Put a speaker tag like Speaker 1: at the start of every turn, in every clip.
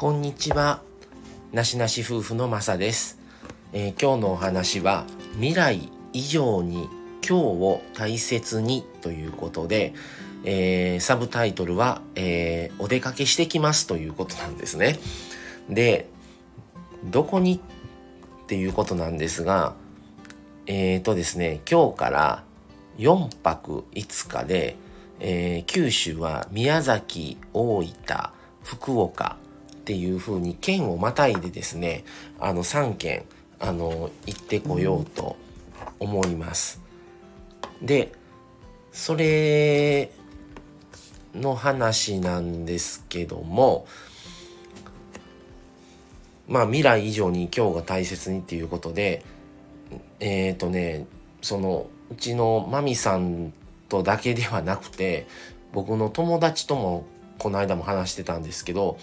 Speaker 1: こんにちは。なしなし夫婦のまさです、えー今日のお話は未来以上に今日を大切にということで、えーサブタイトルは、えーお出かけしてきますということなんですね。で、どこにっていうことなんですが、えーとですね、今日から4泊5日で、え九州は宮崎、大分、福岡っていう風に県をまたいでですね、あの3県、あの、行ってこようと思います。で、それの話なんですけども、まあ未来以上に今日が大切にっていうことで、えっ、とね、そのうちのマミさんとだけではなくて、僕の友達ともこの間も話してたんですけど、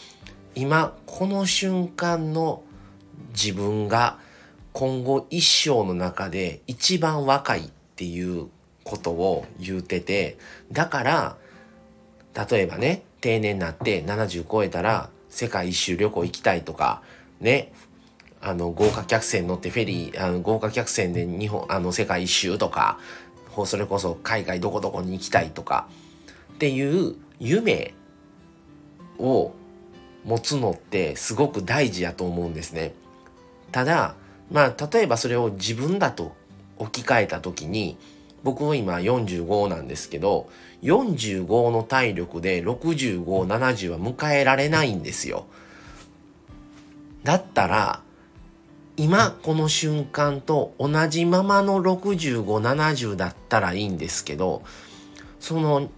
Speaker 1: 今この瞬間の自分が今後一生の中で一番若いっていうことを言うてて、だから例えばね、定年になって70超えたら世界一周旅行行きたいとか、ね、あの、豪華客船乗ってフェリー、あの豪華客船で日本、あの、世界一周とか、それこそ海外どこどこに行きたいとか、っていう夢を持つのってすごく大事やと思うんですね。ただ、まあ、例えばそれを自分だと置き換えた時に、僕は今45なんですけど、45の体力で65、70は迎えられないんですよ。だったら、今この瞬間と同じままの65、70だったらいいんですけど、その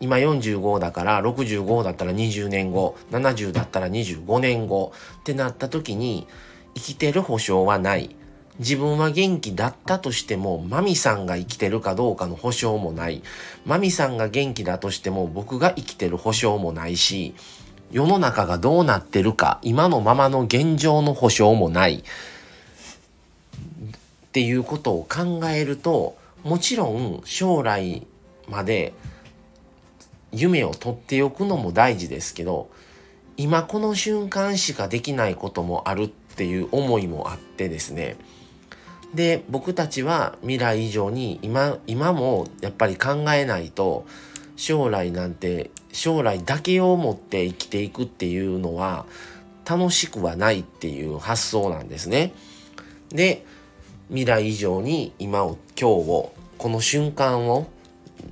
Speaker 1: 今45だから65だったら20年後、70だったら25年後ってなった時に生きてる保証はない。自分は元気だったとしても、マミさんが生きてるかどうかの保証もない。マミさんが元気だとしても、僕が生きてる保証もないし、世の中がどうなってるか、今のままの現状の保証もない。っていうことを考えると、もちろん将来まで夢を取っておくのも大事ですけど、今この瞬間しかできないこともあるっていう思いもあってですね。で、僕たちは未来以上に今、今もやっぱり考えないと、将来なんて、将来だけを持って生きていくっていうのは楽しくはないっていう発想なんですね。で、未来以上に今を、今日を、この瞬間を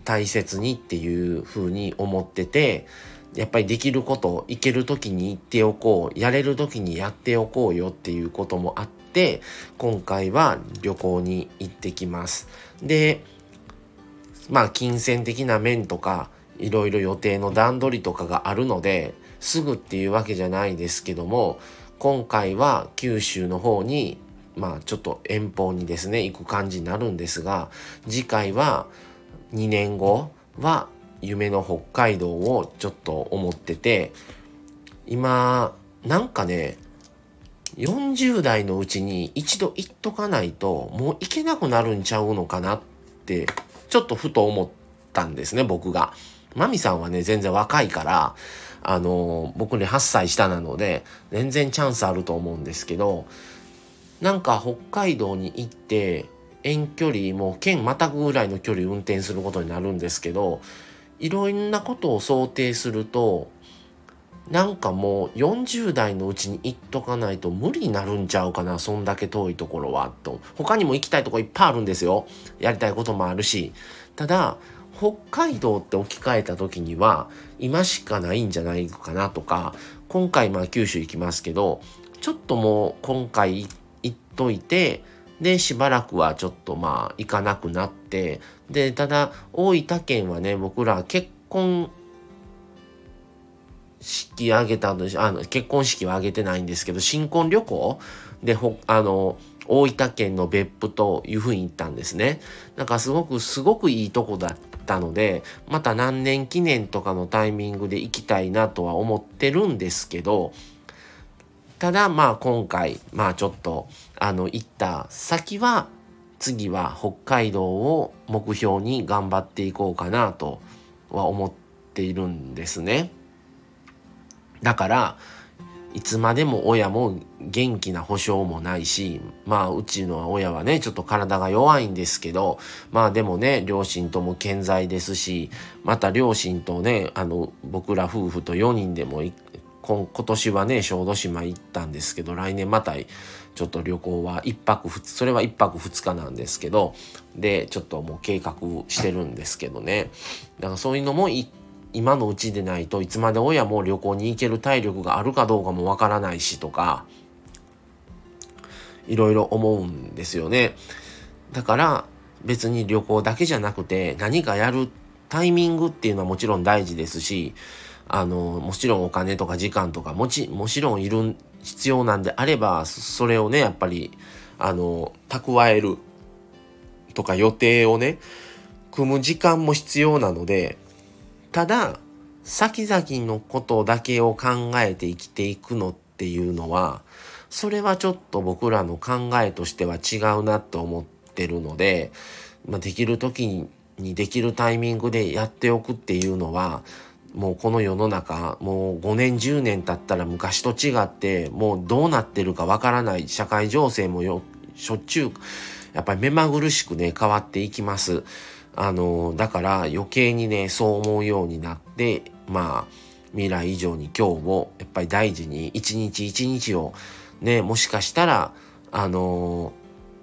Speaker 1: 大切にっていう風に思ってて、やっぱりできること、行ける時に行っておこう、やれる時にやっておこうよっていうこともあって、今回は旅行に行ってきます。で、まあ金銭的な面とか、いろいろ予定の段取りとかがあるので、すぐっていうわけじゃないですけども、今回は九州の方に、まあちょっと遠方にですね、行く感じになるんですが、次回は2年後は夢の北海道をちょっと思ってて、今、なんかね、40代のうちに一度行っとかないともう行けなくなるんちゃうのかなってちょっとふと思ったんですね僕が。マミさんはね全然若いからあの僕ね8歳下なので全然チャンスあると思うんですけどなんか北海道に行って遠距離もう県またぐぐらいの距離運転することになるんですけどいろんなことを想定するとなんかもう40代のうちに行っとかないと無理になるんちゃうかな、そんだけ遠いところは、と。他にも行きたいとこいっぱいあるんですよ。やりたいこともあるし。ただ、北海道って置き換えた時には、今しかないんじゃないかなとか、今回まあ九州行きますけど、ちょっともう今回行っといて、で、しばらくはちょっとまあ行かなくなって、で、ただ、大分県はね、僕ら結婚式挙げたんであの結婚式は挙げてないんですけど新婚旅行？でほあの大分県の別府というふうに行ったんですね。なんかすごくすごくいいとこだったのでまた何年記念とかのタイミングで行きたいなとは思ってるんですけどただまあ今回まあちょっとあの行った先は次は北海道を目標に頑張っていこうかなとは思っているんですね。だからいつまでも親も元気な保証もないし、まあうちの親はね、ちょっと体が弱いんですけど、まあでもね、両親とも健在ですし、また両親とね、あの、僕ら夫婦と4人でも今年はね、小豆島行ったんですけど、来年またちょっと旅行は1泊2それは1泊2日なんですけど、で、ちょっともう計画してるんですけどね。だからそういうのも今のうちでないといつまで親も旅行に行ける体力があるかどうかもわからないしとかいろいろ思うんですよね。だから別に旅行だけじゃなくて何かやるタイミングっていうのはもちろん大事ですしあのもちろんお金とか時間とかもちもちろんいる必要なんであればそれをねやっぱりあの蓄えるとか予定をね組む時間も必要なのでただ先々のことだけを考えて生きていくのっていうのはそれはちょっと僕らの考えとしては違うなと思ってるので、まあ、できる時にできるタイミングでやっておくっていうのはもうこの世の中もう5年10年経ったら昔と違ってもうどうなってるかわからない社会情勢もよしょっちゅうやっぱり目まぐるしくね変わっていきます。あの、だから余計にね、そう思うようになって、まあ、未来以上に今日をやっぱり大事に一日一日をね、もしかしたら、あの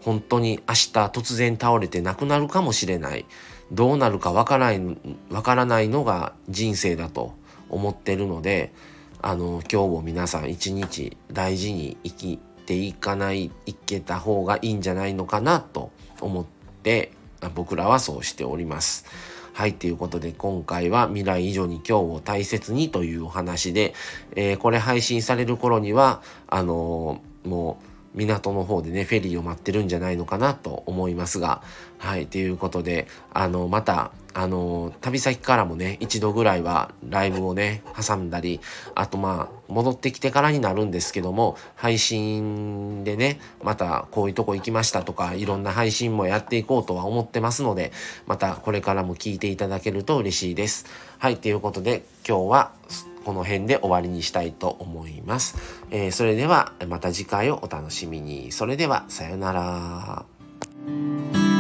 Speaker 1: 本当に明日突然倒れて亡くなるかもしれない。どうなるかわからない、わからないのが人生だと思ってるので、あの、今日も皆さん一日大事に生きていかない、いけた方がいいんじゃないのかなと思って僕らはそうしております。はい、ということで今回は未来以上に今日を大切にというお話で、えー、これ配信される頃には、あのー、もう港の方でね、フェリーを待ってるんじゃないのかなと思いますが、はい、ということで、あの、また、あの、旅先からもね、一度ぐらいはライブをね、挟んだり、あとまあ、戻ってきてからになるんですけども、配信でね、またこういうとこ行きましたとか、いろんな配信もやっていこうとは思ってますので、またこれからも聞いていただけると嬉しいです。はい、ということで、今日は、この辺で終わりにしたいと思います。えー、それではまた次回をお楽しみに。それではさようなら。